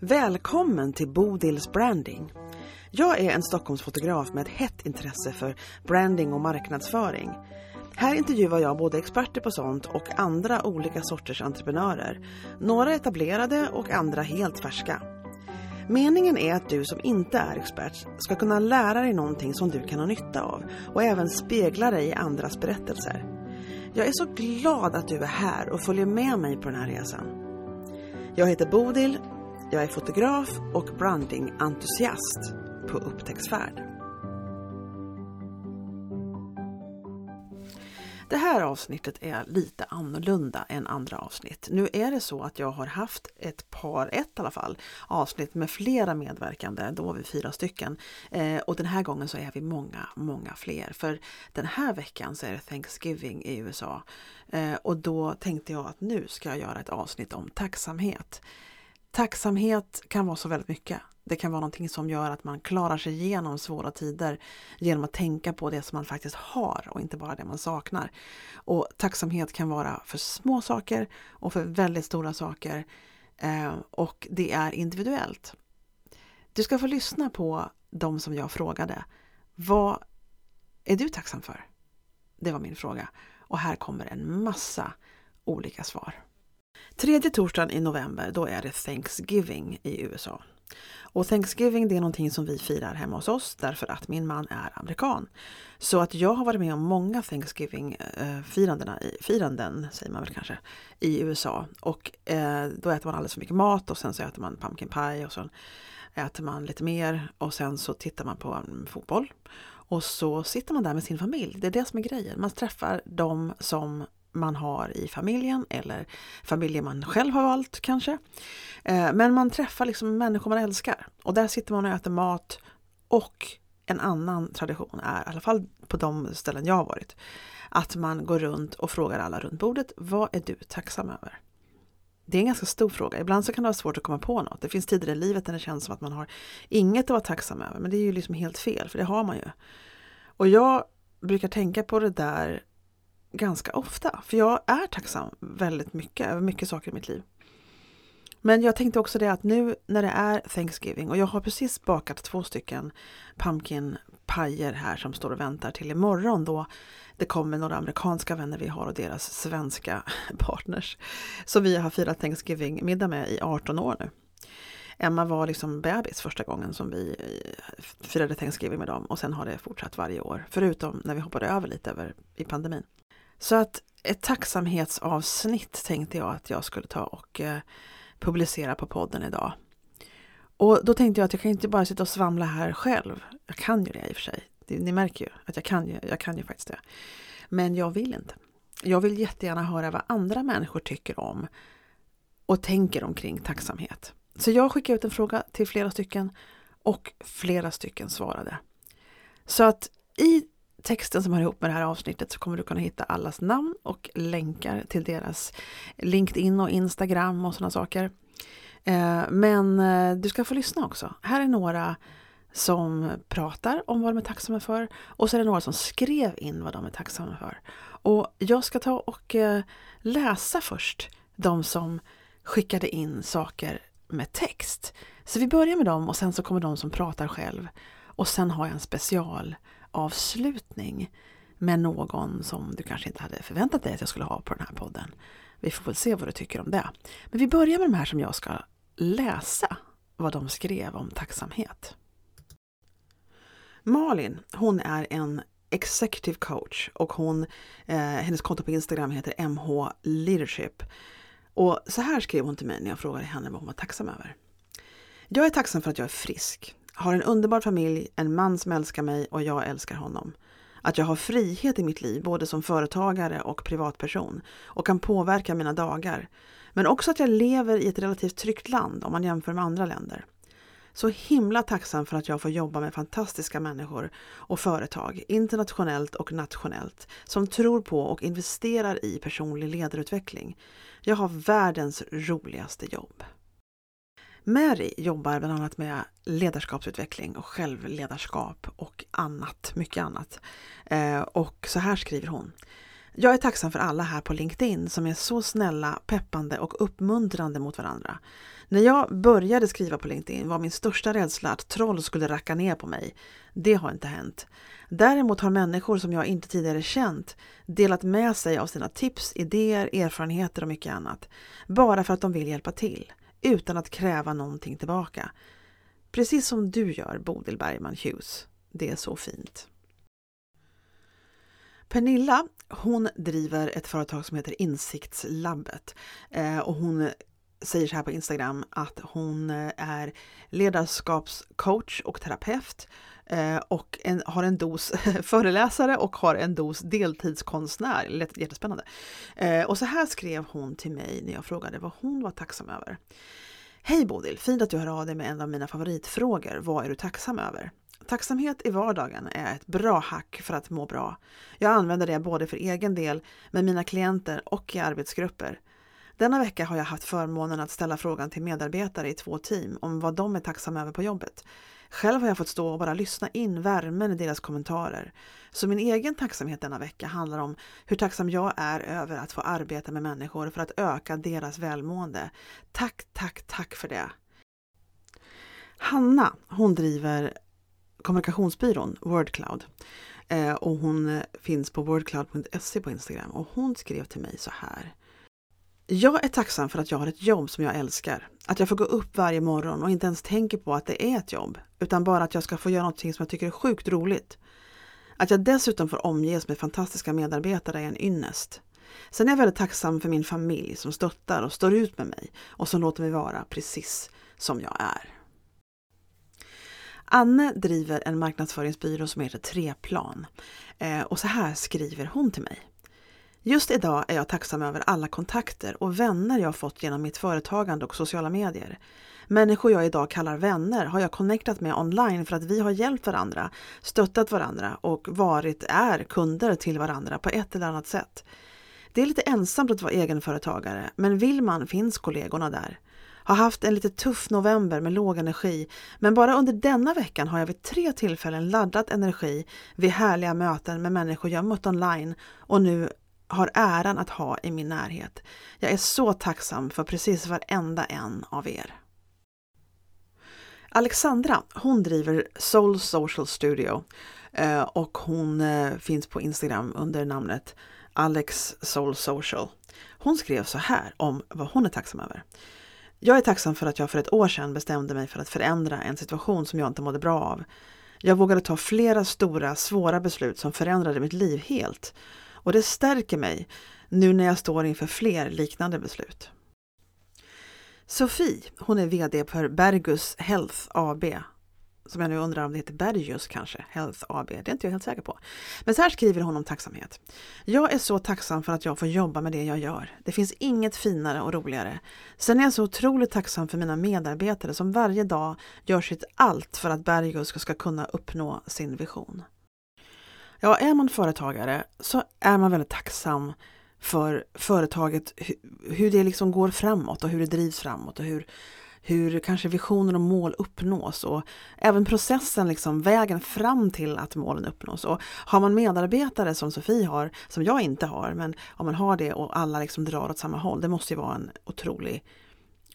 Välkommen till Bodils Branding. Jag är en Stockholmsfotograf med ett hett intresse för branding och marknadsföring. Här intervjuar jag både experter på sånt och andra olika sorters entreprenörer. Några etablerade och andra helt färska. Meningen är att du som inte är expert ska kunna lära dig någonting som du kan ha nytta av och även spegla dig i andras berättelser. Jag är så glad att du är här och följer med mig på den här resan. Jag heter Bodil, jag är fotograf och brandingentusiast på upptäcktsfärd. Det här avsnittet är lite annorlunda än andra avsnitt. Nu är det så att jag har haft ett par, ett i alla fall, avsnitt med flera medverkande, då var vi fyra stycken. Eh, och den här gången så är vi många, många fler. För den här veckan så är det Thanksgiving i USA. Eh, och då tänkte jag att nu ska jag göra ett avsnitt om tacksamhet. Tacksamhet kan vara så väldigt mycket. Det kan vara någonting som gör att man klarar sig igenom svåra tider genom att tänka på det som man faktiskt har och inte bara det man saknar. Och tacksamhet kan vara för små saker och för väldigt stora saker. Eh, och det är individuellt. Du ska få lyssna på de som jag frågade. Vad är du tacksam för? Det var min fråga. Och här kommer en massa olika svar. Tredje torsdagen i november, då är det Thanksgiving i USA. Och Thanksgiving det är någonting som vi firar hemma hos oss därför att min man är amerikan. Så att jag har varit med om många Thanksgiving-firanden, firanden, säger man väl kanske, i USA. Och eh, då äter man alldeles för mycket mat och sen så äter man pumpkin pie och sen äter man lite mer och sen så tittar man på mm, fotboll. Och så sitter man där med sin familj. Det är det som är grejen. Man träffar de som man har i familjen eller familjen man själv har valt kanske. Eh, men man träffar liksom människor man älskar och där sitter man och äter mat och en annan tradition är, i alla fall på de ställen jag har varit, att man går runt och frågar alla runt bordet, vad är du tacksam över? Det är en ganska stor fråga. Ibland så kan det vara svårt att komma på något. Det finns tider i livet när det känns som att man har inget att vara tacksam över, men det är ju liksom helt fel, för det har man ju. Och jag brukar tänka på det där ganska ofta. För jag är tacksam väldigt mycket över mycket saker i mitt liv. Men jag tänkte också det att nu när det är Thanksgiving och jag har precis bakat två stycken pumpkin pajer här som står och väntar till imorgon då det kommer några amerikanska vänner vi har och deras svenska partners. Så vi har firat Thanksgiving-middag med i 18 år nu. Emma var liksom bebis första gången som vi eh, firade Thanksgiving med dem och sen har det fortsatt varje år. Förutom när vi hoppade över lite över i pandemin. Så att ett tacksamhetsavsnitt tänkte jag att jag skulle ta och eh, publicera på podden idag. Och då tänkte jag att jag kan inte bara sitta och svamla här själv. Jag kan ju det i och för sig. Ni märker ju att jag kan ju, jag kan ju faktiskt det. Men jag vill inte. Jag vill jättegärna höra vad andra människor tycker om och tänker omkring tacksamhet. Så jag skickade ut en fråga till flera stycken och flera stycken svarade. Så att i texten som hör ihop med det här avsnittet så kommer du kunna hitta allas namn och länkar till deras LinkedIn och Instagram och sådana saker. Eh, men eh, du ska få lyssna också. Här är några som pratar om vad de är tacksamma för och så är det några som skrev in vad de är tacksamma för. Och jag ska ta och eh, läsa först de som skickade in saker med text. Så vi börjar med dem och sen så kommer de som pratar själv. Och sen har jag en special avslutning med någon som du kanske inte hade förväntat dig att jag skulle ha på den här podden. Vi får väl se vad du tycker om det. Men vi börjar med de här som jag ska läsa vad de skrev om tacksamhet. Malin, hon är en executive coach och hon, eh, hennes konto på Instagram heter MH Leadership. Och så här skrev hon till mig när jag frågade henne vad hon var tacksam över. Jag är tacksam för att jag är frisk har en underbar familj, en man som älskar mig och jag älskar honom. Att jag har frihet i mitt liv, både som företagare och privatperson och kan påverka mina dagar. Men också att jag lever i ett relativt tryggt land om man jämför med andra länder. Så himla tacksam för att jag får jobba med fantastiska människor och företag, internationellt och nationellt, som tror på och investerar i personlig ledarutveckling. Jag har världens roligaste jobb. Mary jobbar bland annat med ledarskapsutveckling och självledarskap och annat, mycket annat. Eh, och så här skriver hon. Jag är tacksam för alla här på LinkedIn som är så snälla, peppande och uppmuntrande mot varandra. När jag började skriva på LinkedIn var min största rädsla att troll skulle racka ner på mig. Det har inte hänt. Däremot har människor som jag inte tidigare känt delat med sig av sina tips, idéer, erfarenheter och mycket annat. Bara för att de vill hjälpa till, utan att kräva någonting tillbaka. Precis som du gör, Bodil Bergman Hughes. Det är så fint. Pernilla, hon driver ett företag som heter Insiktslabbet eh, och hon säger så här på Instagram att hon eh, är ledarskapscoach och terapeut Eh, och en, har en dos föreläsare och har en dos deltidskonstnär. Jättespännande. Eh, och så här skrev hon till mig när jag frågade vad hon var tacksam över. Hej Bodil! Fint att du hör av dig med en av mina favoritfrågor. Vad är du tacksam över? Tacksamhet i vardagen är ett bra hack för att må bra. Jag använder det både för egen del, med mina klienter och i arbetsgrupper. Denna vecka har jag haft förmånen att ställa frågan till medarbetare i två team om vad de är tacksamma över på jobbet. Själv har jag fått stå och bara lyssna in värmen i deras kommentarer. Så min egen tacksamhet denna vecka handlar om hur tacksam jag är över att få arbeta med människor för att öka deras välmående. Tack, tack, tack för det! Hanna, hon driver kommunikationsbyrån Wordcloud eh, och hon finns på wordcloud.se på Instagram och hon skrev till mig så här. Jag är tacksam för att jag har ett jobb som jag älskar. Att jag får gå upp varje morgon och inte ens tänker på att det är ett jobb, utan bara att jag ska få göra någonting som jag tycker är sjukt roligt. Att jag dessutom får omges med fantastiska medarbetare är en ynnest. Sen är jag väldigt tacksam för min familj som stöttar och står ut med mig och som låter mig vara precis som jag är. Anne driver en marknadsföringsbyrå som heter Treplan. Eh, och så här skriver hon till mig. Just idag är jag tacksam över alla kontakter och vänner jag fått genom mitt företagande och sociala medier. Människor jag idag kallar vänner har jag connectat med online för att vi har hjälpt varandra, stöttat varandra och varit, är kunder till varandra på ett eller annat sätt. Det är lite ensamt att vara egenföretagare, men vill man finns kollegorna där. Har haft en lite tuff november med låg energi, men bara under denna veckan har jag vid tre tillfällen laddat energi vid härliga möten med människor jag mött online och nu har äran att ha i min närhet. Jag är så tacksam för precis varenda en av er. Alexandra, hon driver Soul Social Studio eh, och hon eh, finns på Instagram under namnet Alex Soul Social. Hon skrev så här om vad hon är tacksam över. Jag är tacksam för att jag för ett år sedan bestämde mig för att förändra en situation som jag inte mådde bra av. Jag vågade ta flera stora, svåra beslut som förändrade mitt liv helt. Och det stärker mig nu när jag står inför fler liknande beslut. Sofie, hon är VD för Bergus Health AB som jag nu undrar om det heter Bergus kanske, Health AB, det är inte jag helt säker på. Men så här skriver hon om tacksamhet. Jag är så tacksam för att jag får jobba med det jag gör. Det finns inget finare och roligare. Sen är jag så otroligt tacksam för mina medarbetare som varje dag gör sitt allt för att Bergus ska kunna uppnå sin vision. Ja, är man företagare så är man väldigt tacksam för företaget, hur det liksom går framåt och hur det drivs framåt och hur hur kanske visioner och mål uppnås och även processen, liksom, vägen fram till att målen uppnås. Och har man medarbetare som Sofie har, som jag inte har, men om man har det och alla liksom drar åt samma håll, det måste ju vara en otrolig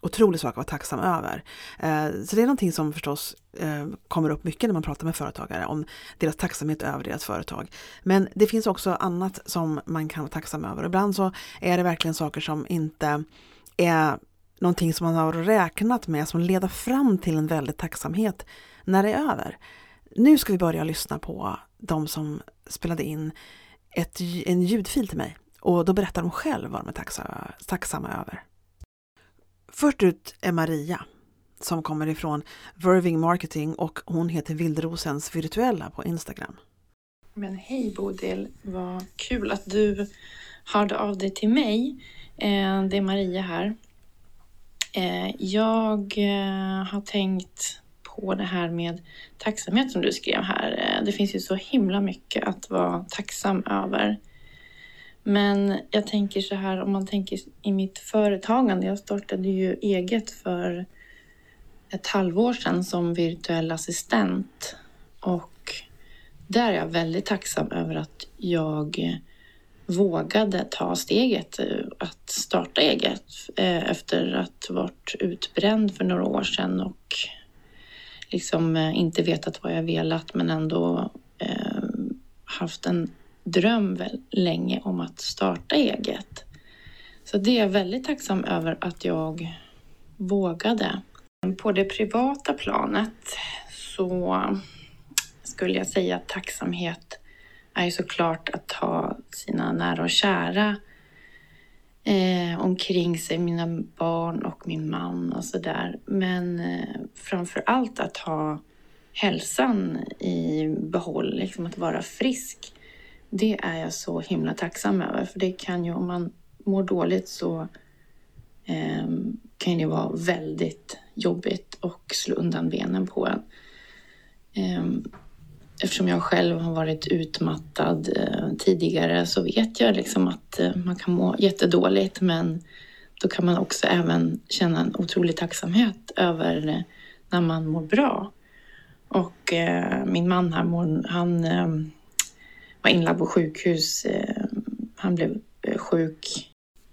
otrolig sak att vara tacksam över. Eh, så det är någonting som förstås eh, kommer upp mycket när man pratar med företagare om deras tacksamhet över deras företag. Men det finns också annat som man kan vara tacksam över. Ibland så är det verkligen saker som inte är någonting som man har räknat med som leder fram till en väldig tacksamhet när det är över. Nu ska vi börja lyssna på de som spelade in ett, en ljudfil till mig och då berättar de själv vad de är tacksamma, tacksamma över. Först ut är Maria som kommer ifrån Verving Marketing och hon heter Vildrosens virtuella på Instagram. Men hej Bodil, vad kul att du hörde av dig till mig. Eh, det är Maria här. Eh, jag eh, har tänkt på det här med tacksamhet som du skrev här. Det finns ju så himla mycket att vara tacksam över. Men jag tänker så här, om man tänker i mitt företagande. Jag startade ju eget för ett halvår sedan som virtuell assistent och där är jag väldigt tacksam över att jag vågade ta steget eh, att starta eget eh, efter att varit utbränd för några år sedan och liksom eh, inte vetat vad jag velat men ändå haft en dröm länge om att starta eget. Så det är jag väldigt tacksam över att jag vågade. På det privata planet så skulle jag säga att tacksamhet är såklart att ha sina nära och kära eh, omkring sig, mina barn och min man och sådär. Men eh, framför allt att ha hälsan i behåll, liksom att vara frisk. Det är jag så himla tacksam över, för det kan ju om man mår dåligt så eh, kan det vara väldigt jobbigt och slå undan benen på en. Eh, eftersom jag själv har varit utmattad eh, tidigare så vet jag liksom att eh, man kan må jättedåligt men då kan man också även känna en otrolig tacksamhet över eh, när man mår bra. Och eh, min man här, han eh, var inlagd på sjukhus. Eh, han blev eh, sjuk.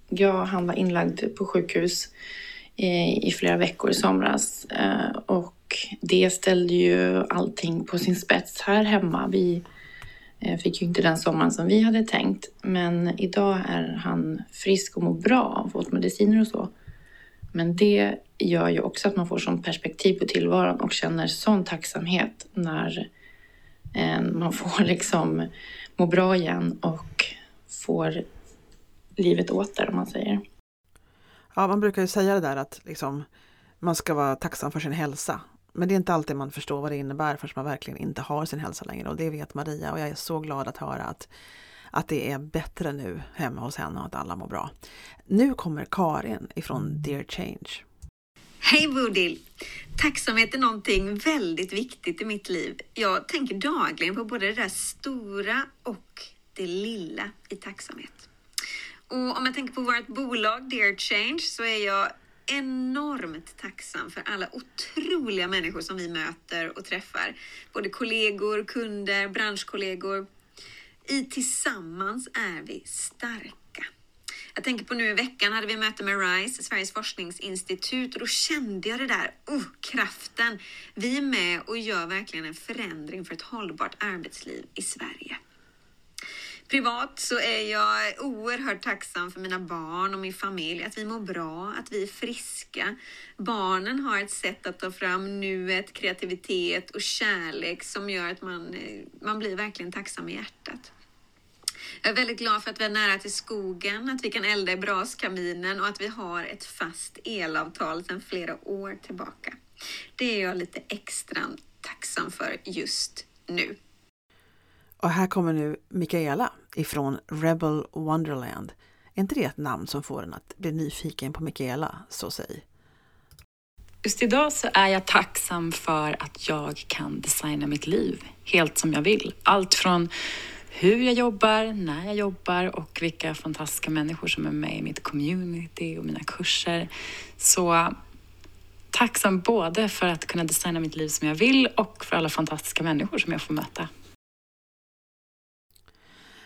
Ja, han var inlagd på sjukhus eh, i flera veckor i somras och det ställde ju allting på sin spets här hemma. Vi fick ju inte den sommaren som vi hade tänkt. Men idag är han frisk och mår bra och fått mediciner och så. Men det gör ju också att man får sån perspektiv på tillvaron och känner sån tacksamhet när eh, man får liksom må bra igen och får livet åter om man säger. Ja, man brukar ju säga det där att liksom, man ska vara tacksam för sin hälsa. Men det är inte alltid man förstår vad det innebär förrän man verkligen inte har sin hälsa längre och det vet Maria och jag är så glad att höra att, att det är bättre nu hemma hos henne och att alla mår bra. Nu kommer Karin ifrån Dear Change. Hej Bodil! Tacksamhet är någonting väldigt viktigt i mitt liv. Jag tänker dagligen på både det där stora och det lilla i tacksamhet. Och om jag tänker på vårt bolag Dear Change så är jag enormt tacksam för alla otroliga människor som vi möter och träffar. Både kollegor, kunder, branschkollegor. I tillsammans är vi starka. Jag tänker på nu i veckan hade vi möte med RISE, Sveriges forskningsinstitut, och då kände jag det där, oh, kraften. Vi är med och gör verkligen en förändring för ett hållbart arbetsliv i Sverige. Privat så är jag oerhört tacksam för mina barn och min familj, att vi mår bra, att vi är friska. Barnen har ett sätt att ta fram nuet, kreativitet och kärlek som gör att man, eh, man blir verkligen tacksam i hjärtat. Jag är väldigt glad för att vi är nära till skogen, att vi kan elda i braskaminen och att vi har ett fast elavtal sedan flera år tillbaka. Det är jag lite extra tacksam för just nu. Och här kommer nu Mikaela ifrån Rebel Wonderland. Är inte det ett namn som får en att bli nyfiken på Mikaela, så säg? Just idag så är jag tacksam för att jag kan designa mitt liv helt som jag vill. Allt från hur jag jobbar, när jag jobbar och vilka fantastiska människor som är med i mitt community och mina kurser. Så tacksam både för att kunna designa mitt liv som jag vill och för alla fantastiska människor som jag får möta.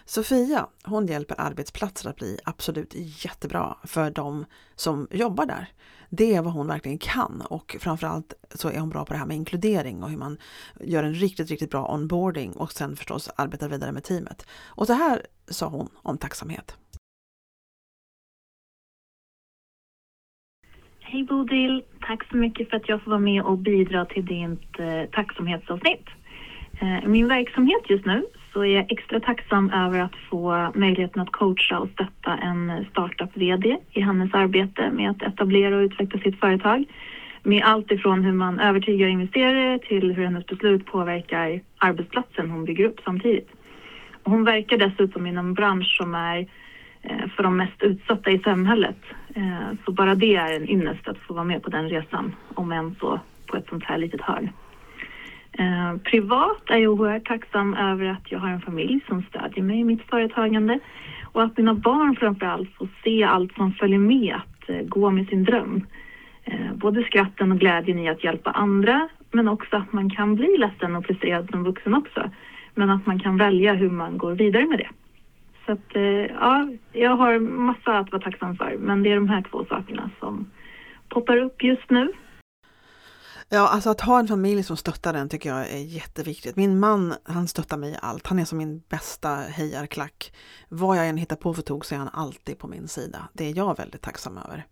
Sofia, hon hjälper arbetsplatser att bli absolut jättebra för de som jobbar där. Det är vad hon verkligen kan och framförallt så är hon bra på det här med inkludering och hur man gör en riktigt, riktigt bra onboarding och sen förstås arbetar vidare med teamet. Och så här sa hon om tacksamhet. Hej Bodil! Tack så mycket för att jag får vara med och bidra till ditt eh, tacksamhetsavsnitt. I min verksamhet just nu så är jag extra tacksam över att få möjligheten att coacha och stötta en startup-VD i hennes arbete med att etablera och utveckla sitt företag. Med allt ifrån hur man övertygar investerare till hur hennes beslut påverkar arbetsplatsen hon bygger upp samtidigt. Hon verkar dessutom inom en bransch som är eh, för de mest utsatta i samhället. Eh, så bara det är en ynnest att få vara med på den resan, om än så på ett sånt här litet hörn. Eh, privat är jag oerhört tacksam över att jag har en familj som stödjer mig i mitt företagande och att mina barn framför allt får se allt som följer med att eh, gå med sin dröm. Eh, både skratten och glädjen i att hjälpa andra men också att man kan bli ledsen och frustrerad som vuxen också. Men att man kan välja hur man går vidare med det. Så att, eh, ja, jag har massa att vara tacksam för, men det är de här två sakerna som poppar upp just nu. Ja, alltså att ha en familj som stöttar den tycker jag är jätteviktigt. Min man, han stöttar mig i allt. Han är som min bästa hejarklack. Vad jag än hittar på för tog så är han alltid på min sida. Det är jag väldigt tacksam över.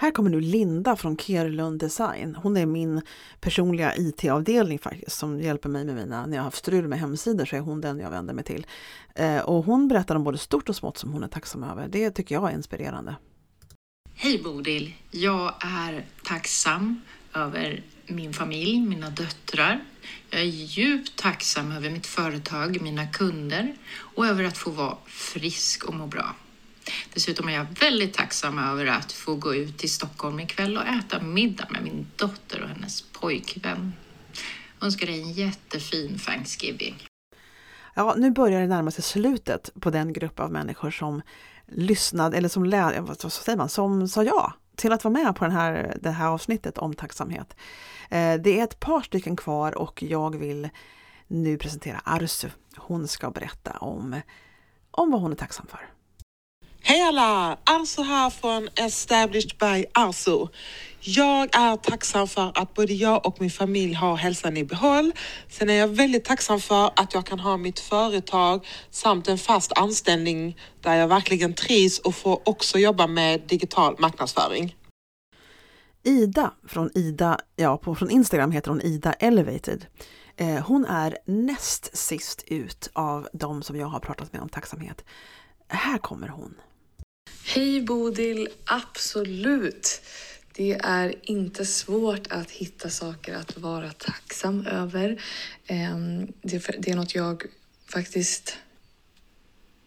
Här kommer nu Linda från Kerlund Design. Hon är min personliga IT-avdelning faktiskt som hjälper mig med mina, när jag har haft strul med hemsidor så är hon den jag vänder mig till. Eh, och hon berättar om både stort och smått som hon är tacksam över. Det tycker jag är inspirerande. Hej Bodil! Jag är tacksam över min familj, mina döttrar. Jag är djupt tacksam över mitt företag, mina kunder och över att få vara frisk och må bra. Dessutom är jag väldigt tacksam över att få gå ut till Stockholm ikväll och äta middag med min dotter och hennes pojkvän. Jag önskar dig en jättefin Thanksgiving. Ja, nu börjar det närma sig slutet på den grupp av människor som lyssnade, eller som, lä, vad säger man, som sa ja till att vara med på den här, det här avsnittet om tacksamhet. Eh, det är ett par stycken kvar och jag vill nu presentera Arsu. Hon ska berätta om, om vad hon är tacksam för. Hej alla! Alltså Arso här från Established by Arso. Jag är tacksam för att både jag och min familj har hälsan i behåll. Sen är jag väldigt tacksam för att jag kan ha mitt företag samt en fast anställning där jag verkligen trivs och får också jobba med digital marknadsföring. Ida från Ida, ja på, från Instagram heter hon Ida Elevated. Eh, hon är näst sist ut av de som jag har pratat med om tacksamhet. Här kommer hon. Hej Bodil! Absolut! Det är inte svårt att hitta saker att vara tacksam över. Ehm, det är något jag faktiskt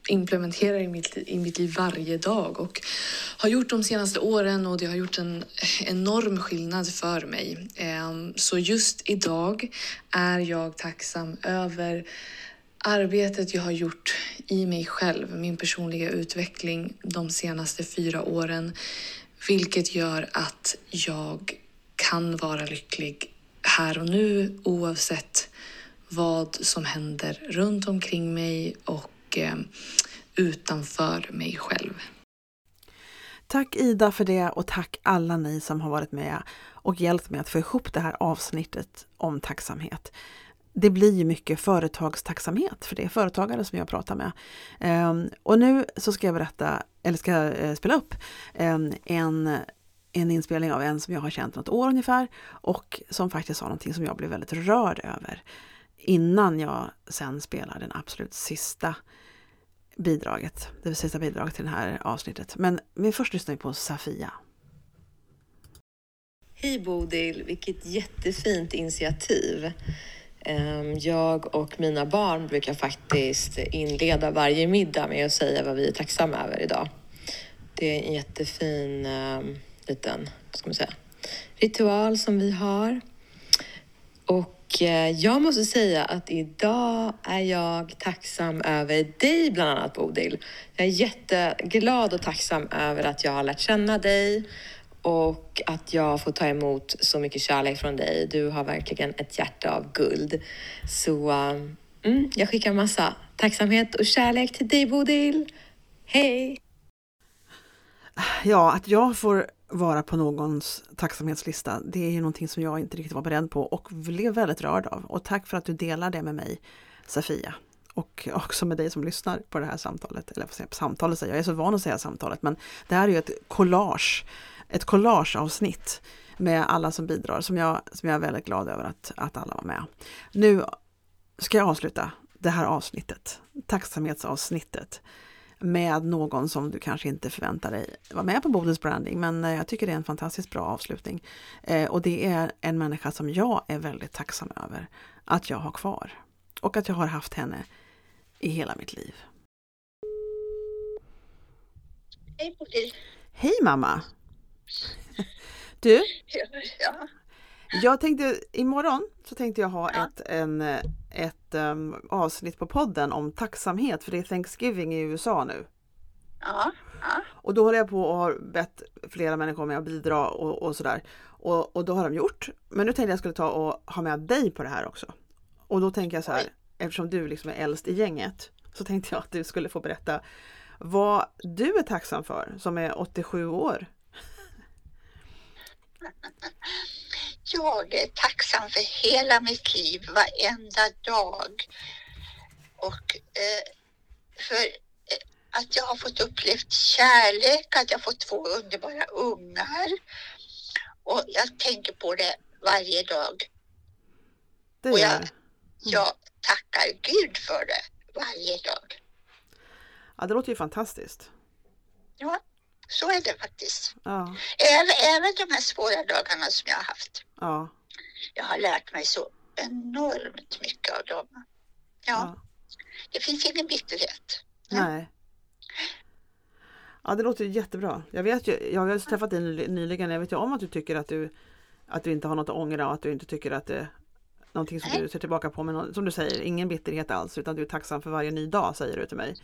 implementerar i mitt, i mitt liv varje dag och har gjort de senaste åren och det har gjort en enorm skillnad för mig. Ehm, så just idag är jag tacksam över arbetet jag har gjort i mig själv, min personliga utveckling de senaste fyra åren, vilket gör att jag kan vara lycklig här och nu oavsett vad som händer runt omkring mig och eh, utanför mig själv. Tack Ida för det och tack alla ni som har varit med och hjälpt mig att få ihop det här avsnittet om tacksamhet det blir ju mycket företagstacksamhet för det är företagare som jag pratar med. Ehm, och nu så ska jag berätta, eller ska jag eh, spela upp ehm, en, en inspelning av en som jag har känt något år ungefär och som faktiskt sa någonting som jag blev väldigt rörd över innan jag sen spelar den absolut sista bidraget, det sista bidraget till det här avsnittet. Men vi först lyssnar vi på Safia. Hej Bodil, vilket jättefint initiativ. Ehm, jag och mina barn brukar faktiskt inleda varje middag med att säga vad vi är tacksamma över idag. Det är en jättefin ehm, liten, vad ska man säga, ritual som vi har. Och eh, jag måste säga att idag är jag tacksam över dig bland annat Bodil. Jag är jätteglad och tacksam över att jag har lärt känna dig och att jag får ta emot så mycket kärlek från dig. Du har verkligen ett hjärta av guld. Så eh, mm, jag skickar massa tacksamhet och kärlek till dig Bodil. Hej! Ja, att jag får vara på någons tacksamhetslista, det är ju någonting som jag inte riktigt var beredd på och blev väldigt rörd av. Och tack för att du delar det med mig, Safia. Och också med dig som lyssnar på det här samtalet. Eller jag får säga samtalet, jag är så van att säga samtalet, men det här är ju ett collage ett collageavsnitt med alla som bidrar som jag, som jag är väldigt glad över att, att alla var med. Nu ska jag avsluta det här avsnittet, tacksamhetsavsnittet, med någon som du kanske inte förväntar dig vara med på Bodens branding, men eh, jag tycker det är en fantastiskt bra avslutning. Eh, och det är en människa som jag är väldigt tacksam över att jag har kvar och att jag har haft henne i hela mitt liv. Hej Bodil! Hej mamma! Du, ja. jag tänkte imorgon så tänkte jag ha ja. ett, en, ett um, avsnitt på podden om tacksamhet för det är Thanksgiving i USA nu. Ja. ja. Och då håller jag på och har bett flera människor med att bidra och, och sådär. Och, och då har de gjort. Men nu tänkte jag skulle ta och ha med dig på det här också. Och då tänker jag så här, Oj. eftersom du liksom är äldst i gänget så tänkte jag att du skulle få berätta vad du är tacksam för som är 87 år. Jag är tacksam för hela mitt liv, varenda dag. Och eh, för eh, att jag har fått upplevt kärlek, att jag fått två underbara ungar. Och jag tänker på det varje dag. Det Och jag, det. jag tackar Gud för det varje dag. Ja, det låter ju fantastiskt. Ja, så är det faktiskt. Ja, Även, även de här svåra dagarna som jag har haft. ja, Jag har lärt mig så enormt mycket av dem. Ja, ja. det finns ingen bitterhet. Nej. Ja, det låter jättebra. Jag vet ju, jag har träffat dig nyli- nyligen. Jag vet ju om att du tycker att du att du inte har något att ångra och att du inte tycker att det är någonting som Nej. du ser tillbaka på. Men som du säger, ingen bitterhet alls utan du är tacksam för varje ny dag säger du till mig.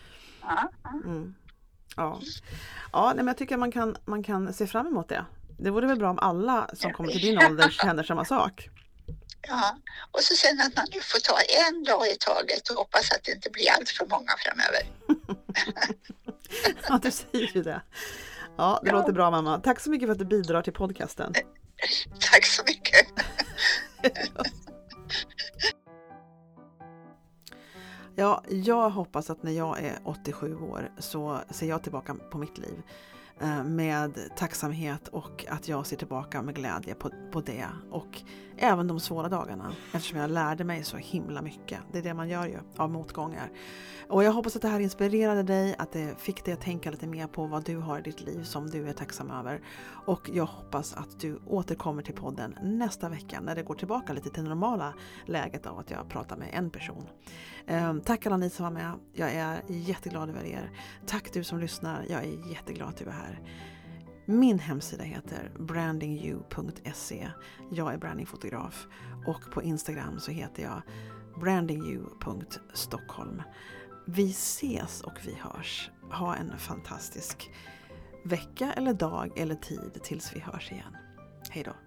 Mm. Ja, ja nej, men jag tycker man kan, man kan se fram emot det. Det vore väl bra om alla som kommer till din ålder känner samma sak. ja. Och så sen att man nu får ta en dag i taget och hoppas att det inte blir allt för många framöver. Ja, du säger ju det. Ja, det Ja. låter bra mamma. Tack så mycket för att du bidrar till podcasten. Tack så mycket. Ja, jag hoppas att när jag är 87 år så ser jag tillbaka på mitt liv eh, med tacksamhet och att jag ser tillbaka med glädje på, på det. Och även de svåra dagarna eftersom jag lärde mig så himla mycket. Det är det man gör ju av motgångar. Och jag hoppas att det här inspirerade dig, att det fick dig att tänka lite mer på vad du har i ditt liv som du är tacksam över. Och jag hoppas att du återkommer till podden nästa vecka när det går tillbaka lite till det normala läget av att jag pratar med en person. Ehm, tack alla ni som var med. Jag är jätteglad över er. Tack du som lyssnar. Jag är jätteglad att du är här. Min hemsida heter brandingyou.se. Jag är brandingfotograf och på Instagram så heter jag brandingyou.stockholm. Vi ses och vi hörs. Ha en fantastisk vecka eller dag eller tid tills vi hörs igen. Hej då!